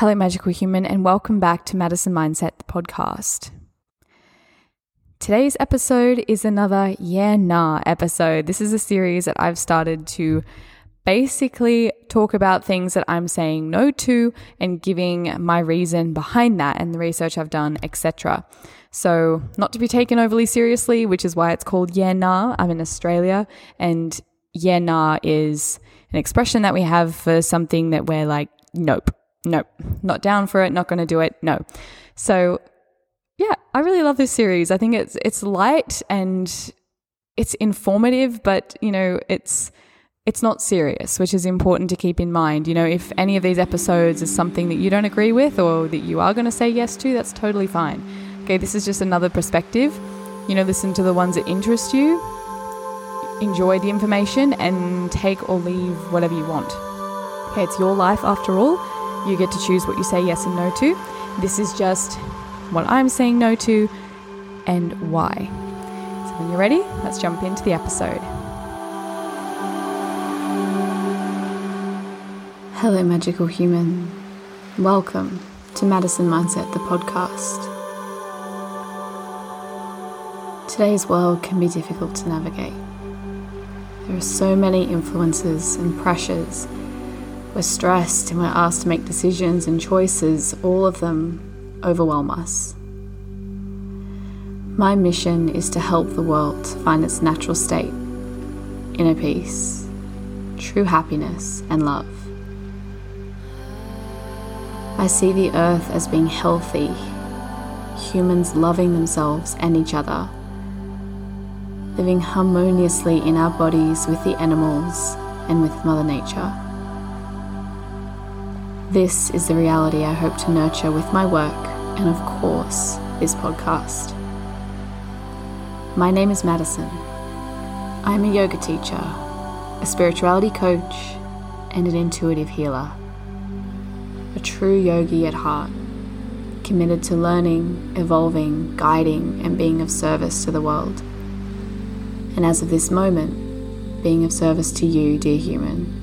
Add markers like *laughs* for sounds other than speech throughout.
Hello, magical human, and welcome back to Madison Mindset, the podcast. Today's episode is another Yeah Nah episode. This is a series that I've started to basically talk about things that I'm saying no to and giving my reason behind that and the research I've done, etc. So, not to be taken overly seriously, which is why it's called Yeah Nah. I'm in Australia, and Yeah Nah is an expression that we have for something that we're like, nope nope, not down for it, not going to do it. No. So, yeah, I really love this series. I think it's it's light and it's informative, but you know, it's it's not serious, which is important to keep in mind. You know, if any of these episodes is something that you don't agree with or that you are going to say yes to, that's totally fine. Okay, this is just another perspective. You know, listen to the ones that interest you, enjoy the information, and take or leave whatever you want. Okay, it's your life after all you get to choose what you say yes and no to. This is just what I'm saying no to and why. So, when you're ready, let's jump into the episode. Hello, magical human. Welcome to Madison Mindset, the podcast. Today's world can be difficult to navigate. There are so many influences and pressures we're stressed and we're asked to make decisions and choices, all of them overwhelm us. My mission is to help the world find its natural state, inner peace, true happiness, and love. I see the earth as being healthy, humans loving themselves and each other, living harmoniously in our bodies with the animals and with Mother Nature. This is the reality I hope to nurture with my work and, of course, this podcast. My name is Madison. I'm a yoga teacher, a spirituality coach, and an intuitive healer. A true yogi at heart, committed to learning, evolving, guiding, and being of service to the world. And as of this moment, being of service to you, dear human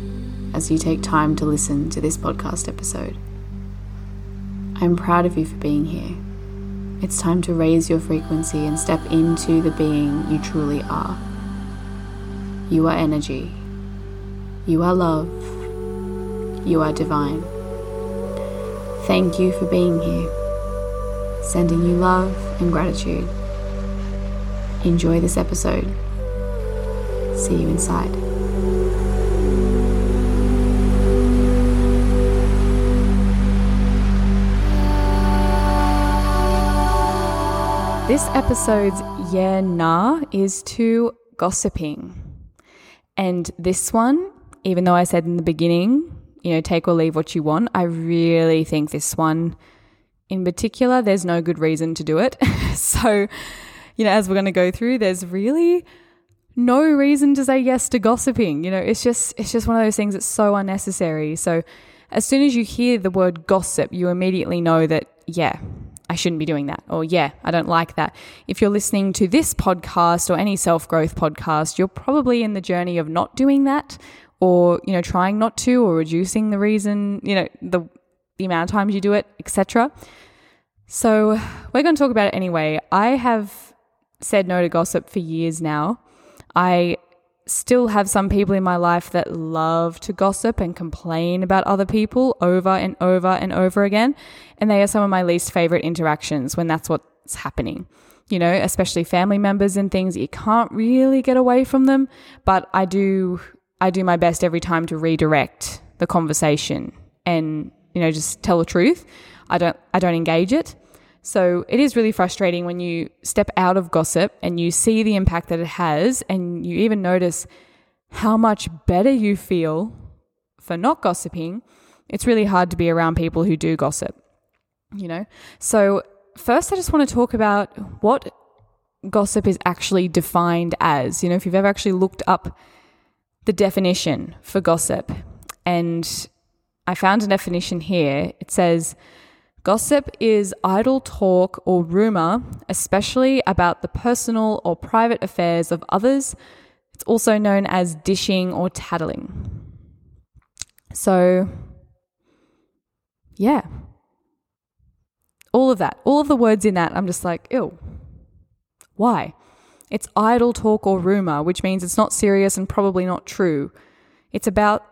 as you take time to listen to this podcast episode. I'm proud of you for being here. It's time to raise your frequency and step into the being you truly are. You are energy. You are love. You are divine. Thank you for being here. Sending you love and gratitude. Enjoy this episode. See you inside. This episode's Yeah Nah is to gossiping. And this one, even though I said in the beginning, you know, take or leave what you want, I really think this one in particular, there's no good reason to do it. *laughs* so, you know, as we're going to go through, there's really no reason to say yes to gossiping. You know, it's just it's just one of those things that's so unnecessary. So, as soon as you hear the word gossip, you immediately know that yeah, I shouldn't be doing that. Or, yeah, I don't like that. If you're listening to this podcast or any self growth podcast, you're probably in the journey of not doing that or, you know, trying not to or reducing the reason, you know, the, the amount of times you do it, etc. So, we're going to talk about it anyway. I have said no to gossip for years now. I still have some people in my life that love to gossip and complain about other people over and over and over again. And they are some of my least favorite interactions when that's what's happening. You know, especially family members and things, you can't really get away from them. But I do, I do my best every time to redirect the conversation and, you know, just tell the truth. I don't, I don't engage it. So it is really frustrating when you step out of gossip and you see the impact that it has, and you even notice how much better you feel for not gossiping. It's really hard to be around people who do gossip, you know? So, first, I just want to talk about what gossip is actually defined as. You know, if you've ever actually looked up the definition for gossip, and I found a definition here, it says, Gossip is idle talk or rumor, especially about the personal or private affairs of others. It's also known as dishing or tattling. So, yeah, all of that, all of the words in that, I'm just like, ew. Why? It's idle talk or rumor, which means it's not serious and probably not true. It's about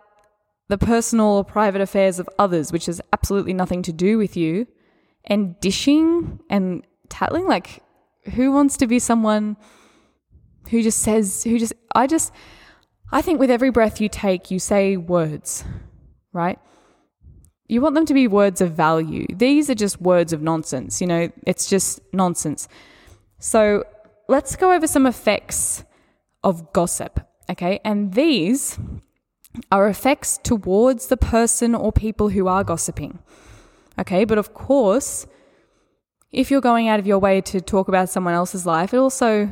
the personal or private affairs of others, which has absolutely nothing to do with you. And dishing and tattling, like, who wants to be someone who just says, who just, I just, I think with every breath you take, you say words, right? You want them to be words of value. These are just words of nonsense, you know, it's just nonsense. So let's go over some effects of gossip, okay? And these are effects towards the person or people who are gossiping, okay? But of course, if you're going out of your way to talk about someone else's life, it also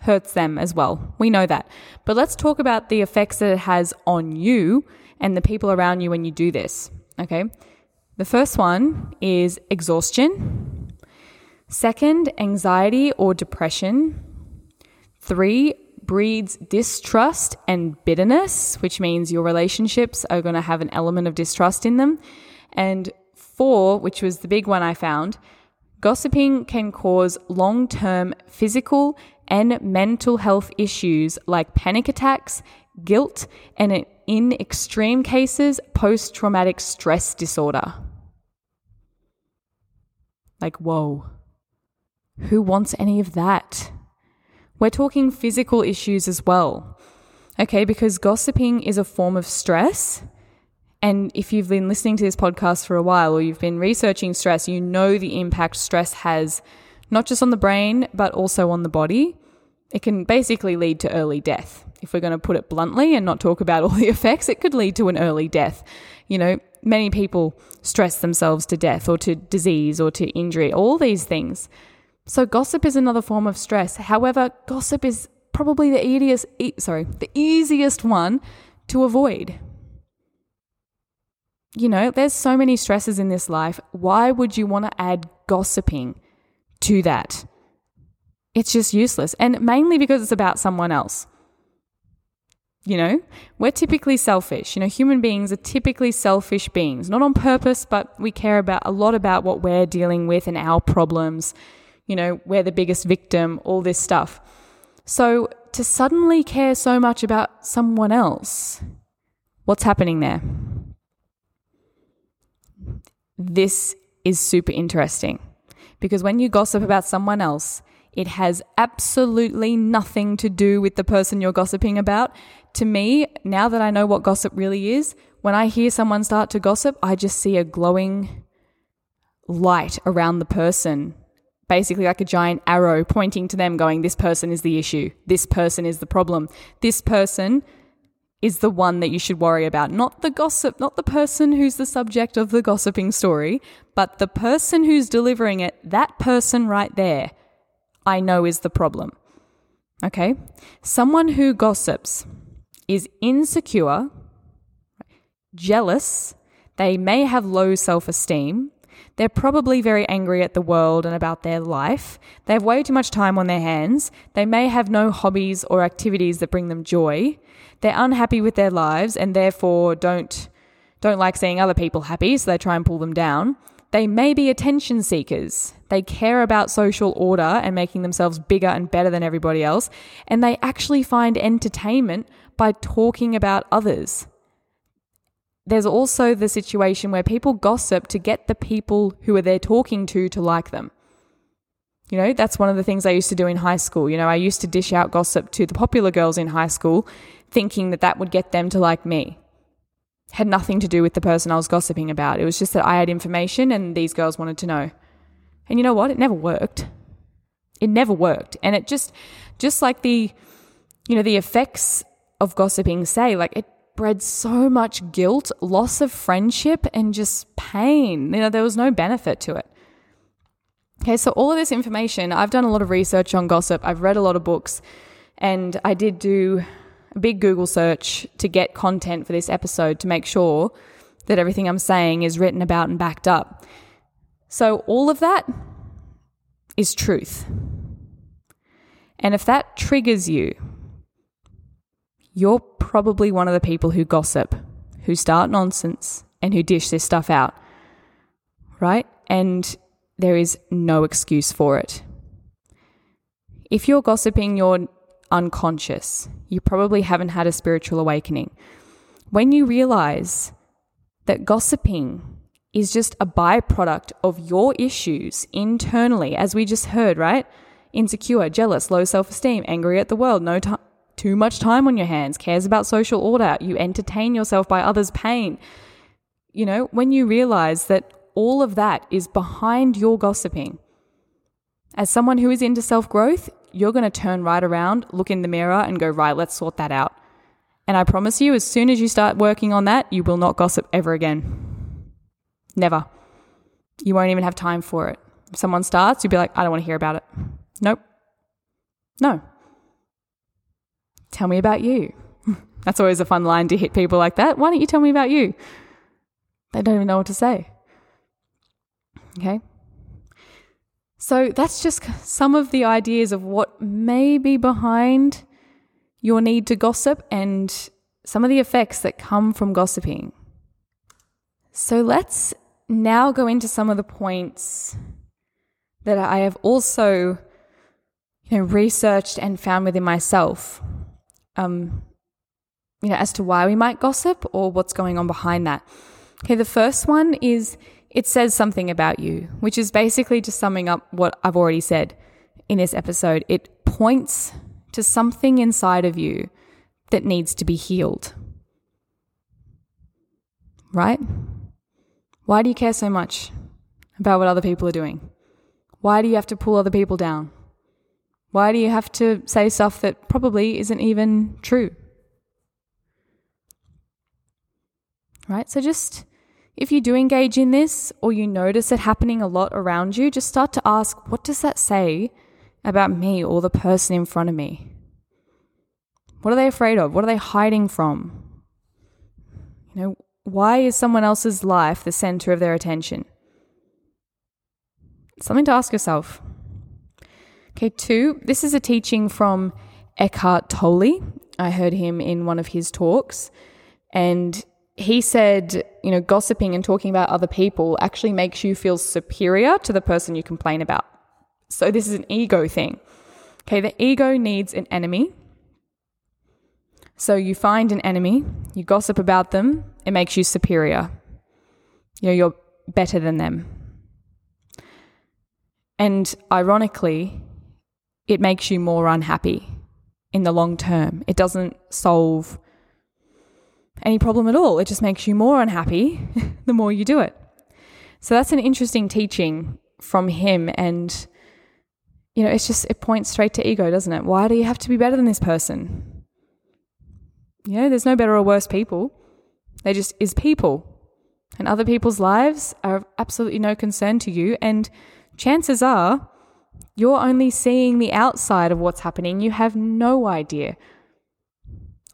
hurts them as well. We know that. But let's talk about the effects that it has on you and the people around you when you do this. Okay. The first one is exhaustion. Second, anxiety or depression. Three, breeds distrust and bitterness, which means your relationships are going to have an element of distrust in them. And four, which was the big one I found, gossiping can cause long term physical and mental health issues like panic attacks, guilt, and in extreme cases, post traumatic stress disorder. Like, whoa. Who wants any of that? We're talking physical issues as well. Okay, because gossiping is a form of stress. And if you've been listening to this podcast for a while or you've been researching stress, you know the impact stress has not just on the brain, but also on the body. It can basically lead to early death. If we're going to put it bluntly and not talk about *laughs* all the effects, it could lead to an early death. You know, many people stress themselves to death or to disease or to injury, all these things. So gossip is another form of stress. However, gossip is probably the easiest sorry, the easiest one to avoid. You know, there's so many stresses in this life. Why would you want to add gossiping to that? It's just useless. And mainly because it's about someone else. You know, we're typically selfish. You know, human beings are typically selfish beings, not on purpose, but we care about a lot about what we're dealing with and our problems. You know, we're the biggest victim, all this stuff. So to suddenly care so much about someone else, what's happening there? This is super interesting because when you gossip about someone else, it has absolutely nothing to do with the person you're gossiping about. To me, now that I know what gossip really is, when I hear someone start to gossip, I just see a glowing light around the person. Basically, like a giant arrow pointing to them, going, This person is the issue. This person is the problem. This person is the one that you should worry about. Not the gossip, not the person who's the subject of the gossiping story, but the person who's delivering it. That person right there I know is the problem. Okay? Someone who gossips is insecure, jealous, they may have low self esteem. They're probably very angry at the world and about their life. They have way too much time on their hands. They may have no hobbies or activities that bring them joy. They're unhappy with their lives and therefore don't don't like seeing other people happy, so they try and pull them down. They may be attention seekers. They care about social order and making themselves bigger and better than everybody else. And they actually find entertainment by talking about others. There's also the situation where people gossip to get the people who are they're talking to to like them. You know, that's one of the things I used to do in high school. You know, I used to dish out gossip to the popular girls in high school, thinking that that would get them to like me had nothing to do with the person I was gossiping about. It was just that I had information and these girls wanted to know. And you know what? It never worked. It never worked. And it just, just like the, you know, the effects of gossiping say, like it bred so much guilt, loss of friendship, and just pain. You know, there was no benefit to it. Okay, so all of this information, I've done a lot of research on gossip, I've read a lot of books, and I did do a big Google search to get content for this episode to make sure that everything I'm saying is written about and backed up. So, all of that is truth. And if that triggers you, you're probably one of the people who gossip, who start nonsense, and who dish this stuff out, right? And there is no excuse for it. If you're gossiping, you're unconscious. You probably haven't had a spiritual awakening. When you realize that gossiping is just a byproduct of your issues internally, as we just heard, right? Insecure, jealous, low self esteem, angry at the world, no time. Too much time on your hands, cares about social order, you entertain yourself by others' pain. You know, when you realize that all of that is behind your gossiping, as someone who is into self growth, you're going to turn right around, look in the mirror, and go, right, let's sort that out. And I promise you, as soon as you start working on that, you will not gossip ever again. Never. You won't even have time for it. If someone starts, you'll be like, I don't want to hear about it. Nope. No. Tell me about you. *laughs* That's always a fun line to hit people like that. Why don't you tell me about you? They don't even know what to say. Okay. So that's just some of the ideas of what may be behind your need to gossip and some of the effects that come from gossiping. So let's now go into some of the points that I have also you know researched and found within myself um you know as to why we might gossip or what's going on behind that. Okay, the first one is it says something about you, which is basically just summing up what I've already said in this episode. It points to something inside of you that needs to be healed. Right? Why do you care so much about what other people are doing? Why do you have to pull other people down? Why do you have to say stuff that probably isn't even true? Right? So just if you do engage in this or you notice it happening a lot around you, just start to ask, what does that say about me or the person in front of me? What are they afraid of? What are they hiding from? You know, why is someone else's life the center of their attention? Something to ask yourself. Okay, two, this is a teaching from Eckhart Tolle. I heard him in one of his talks, and he said, you know, gossiping and talking about other people actually makes you feel superior to the person you complain about. So this is an ego thing. Okay, the ego needs an enemy. So you find an enemy, you gossip about them, it makes you superior. You know, you're better than them. And ironically, it makes you more unhappy in the long term. It doesn't solve any problem at all. It just makes you more unhappy *laughs* the more you do it. So that's an interesting teaching from him. And, you know, it's just, it points straight to ego, doesn't it? Why do you have to be better than this person? You know, there's no better or worse people. They just is people. And other people's lives are of absolutely no concern to you. And chances are you're only seeing the outside of what's happening. You have no idea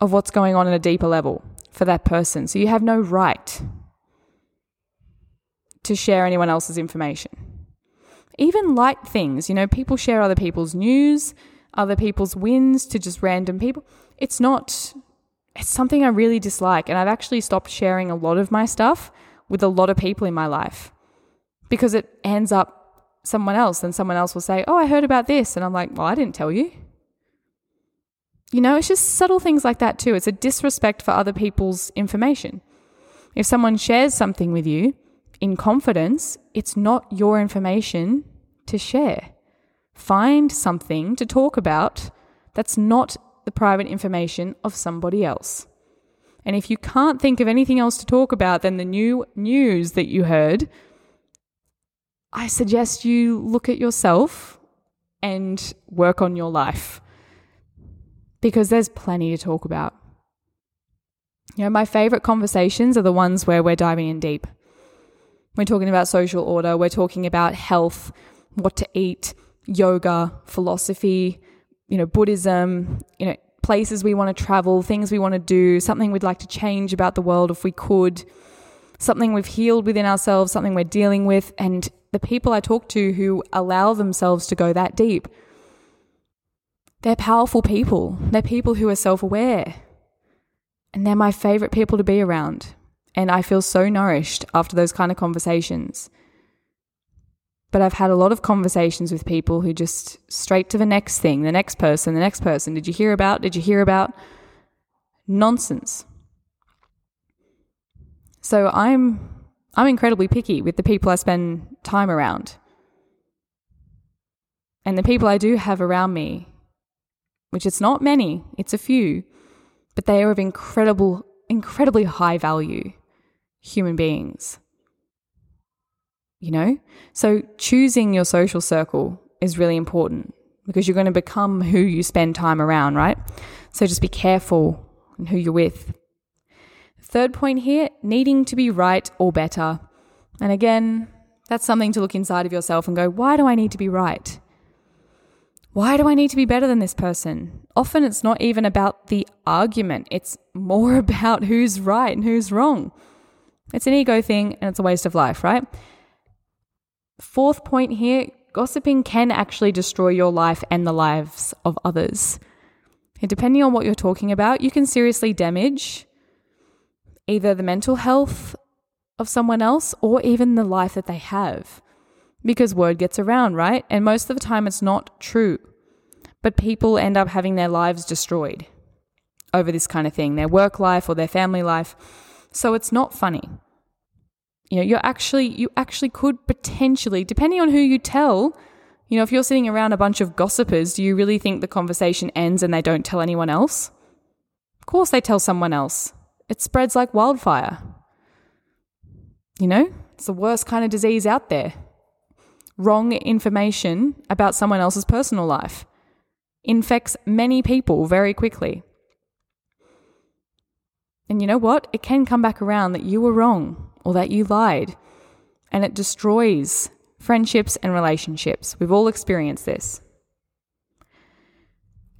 of what's going on at a deeper level for that person. So you have no right to share anyone else's information. Even light things, you know, people share other people's news, other people's wins to just random people. It's not, it's something I really dislike. And I've actually stopped sharing a lot of my stuff with a lot of people in my life because it ends up someone else and someone else will say, Oh, I heard about this. And I'm like, Well, I didn't tell you. You know, it's just subtle things like that too. It's a disrespect for other people's information. If someone shares something with you in confidence, it's not your information to share. Find something to talk about that's not the private information of somebody else. And if you can't think of anything else to talk about than the new news that you heard, I suggest you look at yourself and work on your life because there's plenty to talk about. You know, my favorite conversations are the ones where we're diving in deep. We're talking about social order, we're talking about health, what to eat, yoga, philosophy, you know, Buddhism, you know, places we want to travel, things we want to do, something we'd like to change about the world if we could, something we've healed within ourselves, something we're dealing with. And the people I talk to who allow themselves to go that deep they're powerful people. They're people who are self aware. And they're my favorite people to be around. And I feel so nourished after those kind of conversations. But I've had a lot of conversations with people who just straight to the next thing, the next person, the next person. Did you hear about? Did you hear about? Nonsense. So I'm I'm incredibly picky with the people I spend time around. And the people I do have around me, which it's not many, it's a few, but they are of incredible, incredibly high value human beings. You know? So choosing your social circle is really important because you're going to become who you spend time around, right? So just be careful in who you're with. Third point here needing to be right or better. And again, that's something to look inside of yourself and go, why do I need to be right? Why do I need to be better than this person? Often it's not even about the argument, it's more *laughs* about who's right and who's wrong. It's an ego thing and it's a waste of life, right? Fourth point here gossiping can actually destroy your life and the lives of others. Depending on what you're talking about, you can seriously damage either the mental health of someone else or even the life that they have. Because word gets around, right? And most of the time it's not true. But people end up having their lives destroyed over this kind of thing, their work life or their family life. So it's not funny. You know, you're actually you actually could potentially, depending on who you tell, you know, if you're sitting around a bunch of gossipers, do you really think the conversation ends and they don't tell anyone else? Of course they tell someone else. It spreads like wildfire. You know, it's the worst kind of disease out there. Wrong information about someone else's personal life infects many people very quickly. And you know what? It can come back around that you were wrong or that you lied, and it destroys friendships and relationships. We've all experienced this.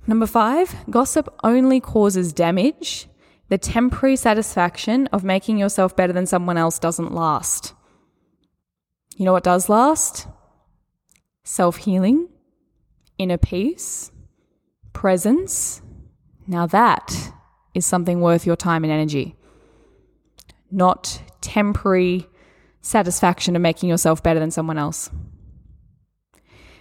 Number five, gossip only causes damage the temporary satisfaction of making yourself better than someone else doesn't last. You know what does last? Self healing, inner peace, presence. Now that is something worth your time and energy, not temporary satisfaction of making yourself better than someone else.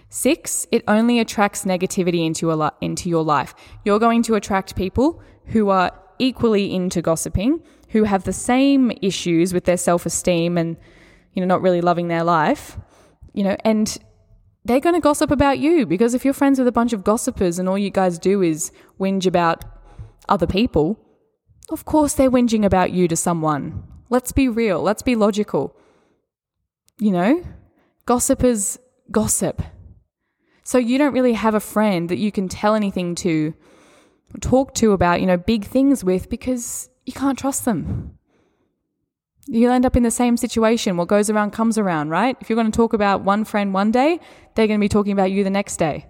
Six, it only attracts negativity into into your life. You're going to attract people who are equally into gossiping, who have the same issues with their self esteem and, you know, not really loving their life, you know, and they're going to gossip about you because if you're friends with a bunch of gossipers and all you guys do is whinge about other people, of course they're whinging about you to someone. Let's be real, let's be logical. You know, gossipers gossip. So you don't really have a friend that you can tell anything to talk to about, you know, big things with because you can't trust them. You'll end up in the same situation. What goes around comes around, right? If you're going to talk about one friend one day, they're going to be talking about you the next day.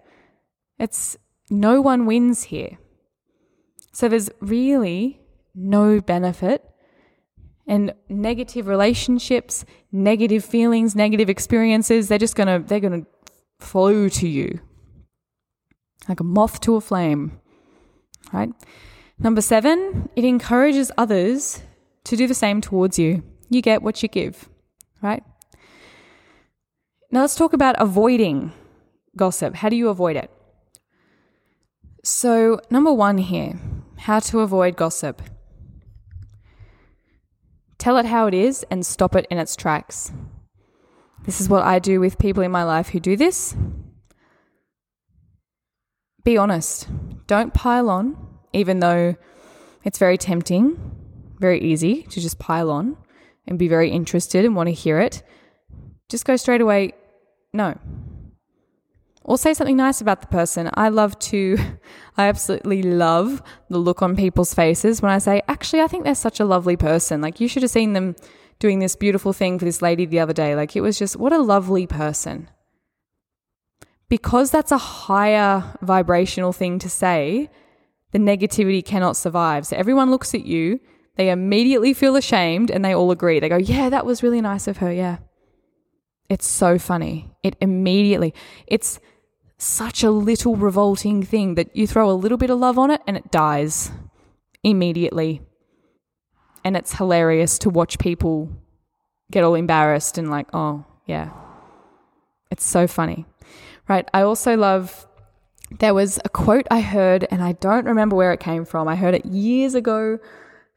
It's no one wins here. So there's really no benefit and negative relationships, negative feelings, negative experiences, they're just going to they're going to flow to you like a moth to a flame right? Number seven, it encourages others to do the same towards you. You get what you give, right? Now let's talk about avoiding gossip. How do you avoid it? So, number one here, how to avoid gossip. Tell it how it is and stop it in its tracks. This is what I do with people in my life who do this. Be honest. Don't pile on, even though it's very tempting, very easy to just pile on and be very interested and want to hear it. Just go straight away, no. Or say something nice about the person. I love to, *laughs* I absolutely love the look on people's faces when I say, actually, I think they're such a lovely person. Like, you should have seen them doing this beautiful thing for this lady the other day. Like, it was just, what a lovely person because that's a higher vibrational thing to say, the negativity cannot survive. So everyone looks at you, they immediately feel ashamed and they all agree. They go, Yeah, that was really nice of her. Yeah. It's so funny. It immediately, it's such a little revolting thing that you throw a little bit of love on it and it dies immediately. And it's hilarious to watch people get all embarrassed and like, oh, yeah, It's so funny, right? I also love, there was a quote I heard, and I don't remember where it came from. I heard it years ago,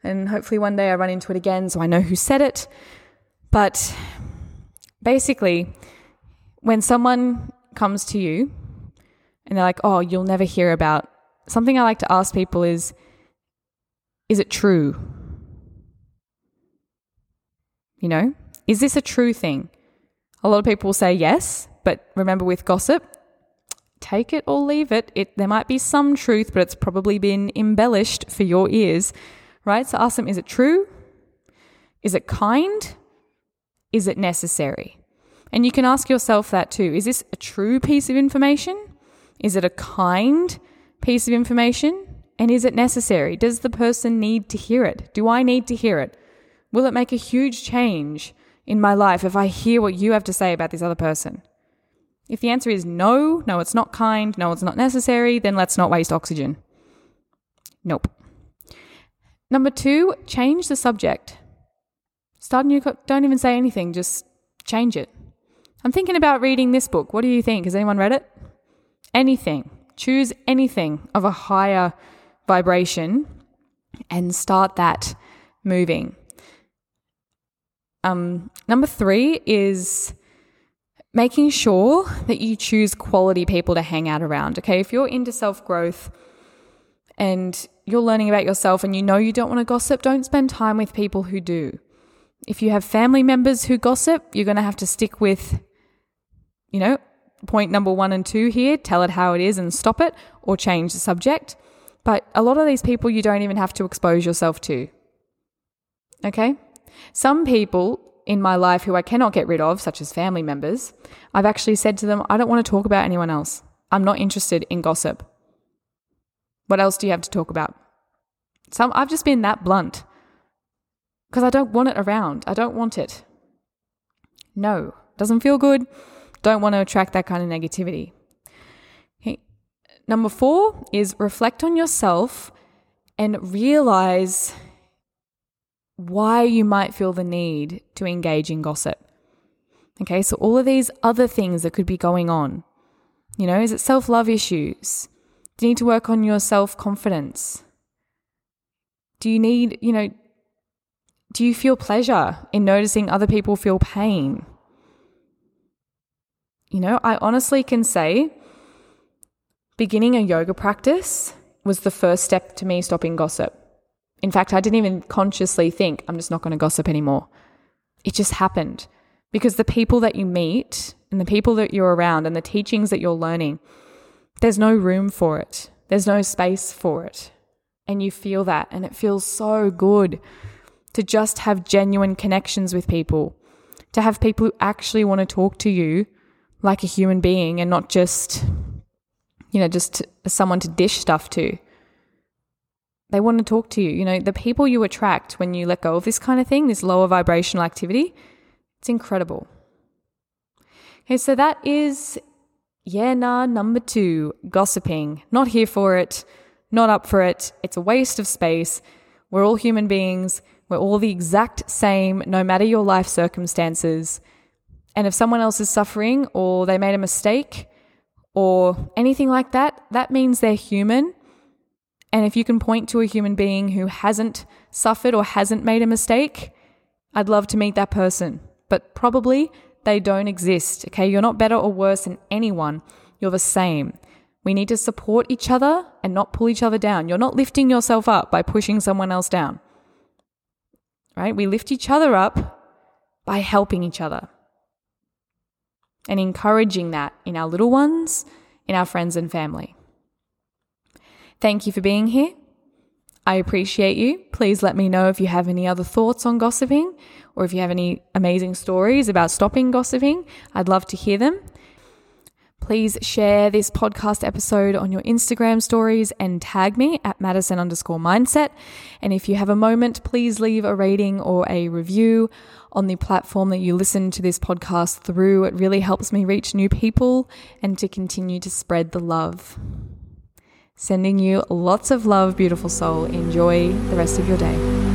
and hopefully one day I run into it again so I know who said it. But basically, when someone comes to you and they're like, oh, you'll never hear about something I like to ask people is, is it true? You know, is this a true thing? A lot of people will say yes, but remember with gossip, take it or leave it. It there might be some truth, but it's probably been embellished for your ears, right? So ask them, is it true? Is it kind? Is it necessary? And you can ask yourself that too. Is this a true piece of information? Is it a kind piece of information? And is it necessary? Does the person need to hear it? Do I need to hear it? Will it make a huge change in my life if I hear what you have to say about this other person? If the answer is no, no, it's not kind, no, it's not necessary, then let's not waste oxygen. Nope. Number two, change the subject. Start a new, don't even say anything, just change it. I'm thinking about reading this book. What do you think? Has anyone read it? Anything. Choose anything of a higher vibration and start that moving. Um, number three is making sure that you choose quality people to hang out around. Okay, if you're into self growth and you're learning about yourself and you know you don't want to gossip, don't spend time with people who do. If you have family members who gossip, you're going to have to stick with you know, point number one and two here, tell it how it is and stop it or change the subject. But a lot of these people you don't even have to expose yourself to. Okay? Some people in my life who I cannot get rid of, such as family members, I've actually said to them, I don't want to talk about anyone else. I'm not interested in gossip. What else do you have to talk about? Some I've just been that blunt. Because I don't want it around. I don't want it. No. Doesn't feel good don't want to attract that kind of negativity. Okay. Number four is reflect on yourself and realize why you might feel the need to engage in gossip. Okay, so all of these other things that could be going on. You know, is it self love issues? Do you need to work on your self confidence? Do you need, you know, do you feel pleasure in noticing other people feel pain? You know, I honestly can say beginning a yoga practice was the first step to me stopping gossip. In fact, I didn't even consciously think, I'm just not going to gossip anymore. It just happened because the people that you meet and the people that you're around and the teachings that you're learning, there's no room for it. There's no space for it. And you feel that, and it feels so good to just have genuine connections with people, to have people who actually want to talk to you like a human being and not just, you know, just someone to dish stuff to. They want to talk to you. You know, the people you attract when you let go of this kind of thing, this lower vibrational activity, it's incredible. Okay, so that is, yeah, nah, number two, gossiping. Not here for it, not up for it. It's a waste of space. We're all human beings. We're all the exact same, no matter your life circumstances. And if someone else is suffering or they made a mistake or anything like that, that means they're human. And if you can point to a human being who hasn't suffered or hasn't made a mistake, I'd love to meet that person. But probably they don't exist. Okay. You're not better or worse than anyone. You're the same. We need to support each other and not pull each other down. You're not lifting yourself up by pushing someone else down. Right? We lift each other up by helping each other and encouraging that in our little ones, in our friends and family. Thank you for being here. I appreciate you. Please let me know if you have any other thoughts on gossiping or if you have any amazing stories about stopping gossiping. I'd love to hear them. Please share this podcast episode on your Instagram stories and tag me at Madison underscore mindset. And if you have a moment, please leave a rating or a review on the platform that you listen to this podcast through. It really helps me reach new people and to continue to spread the love. Sending you lots of love, beautiful soul. Enjoy the rest of your day.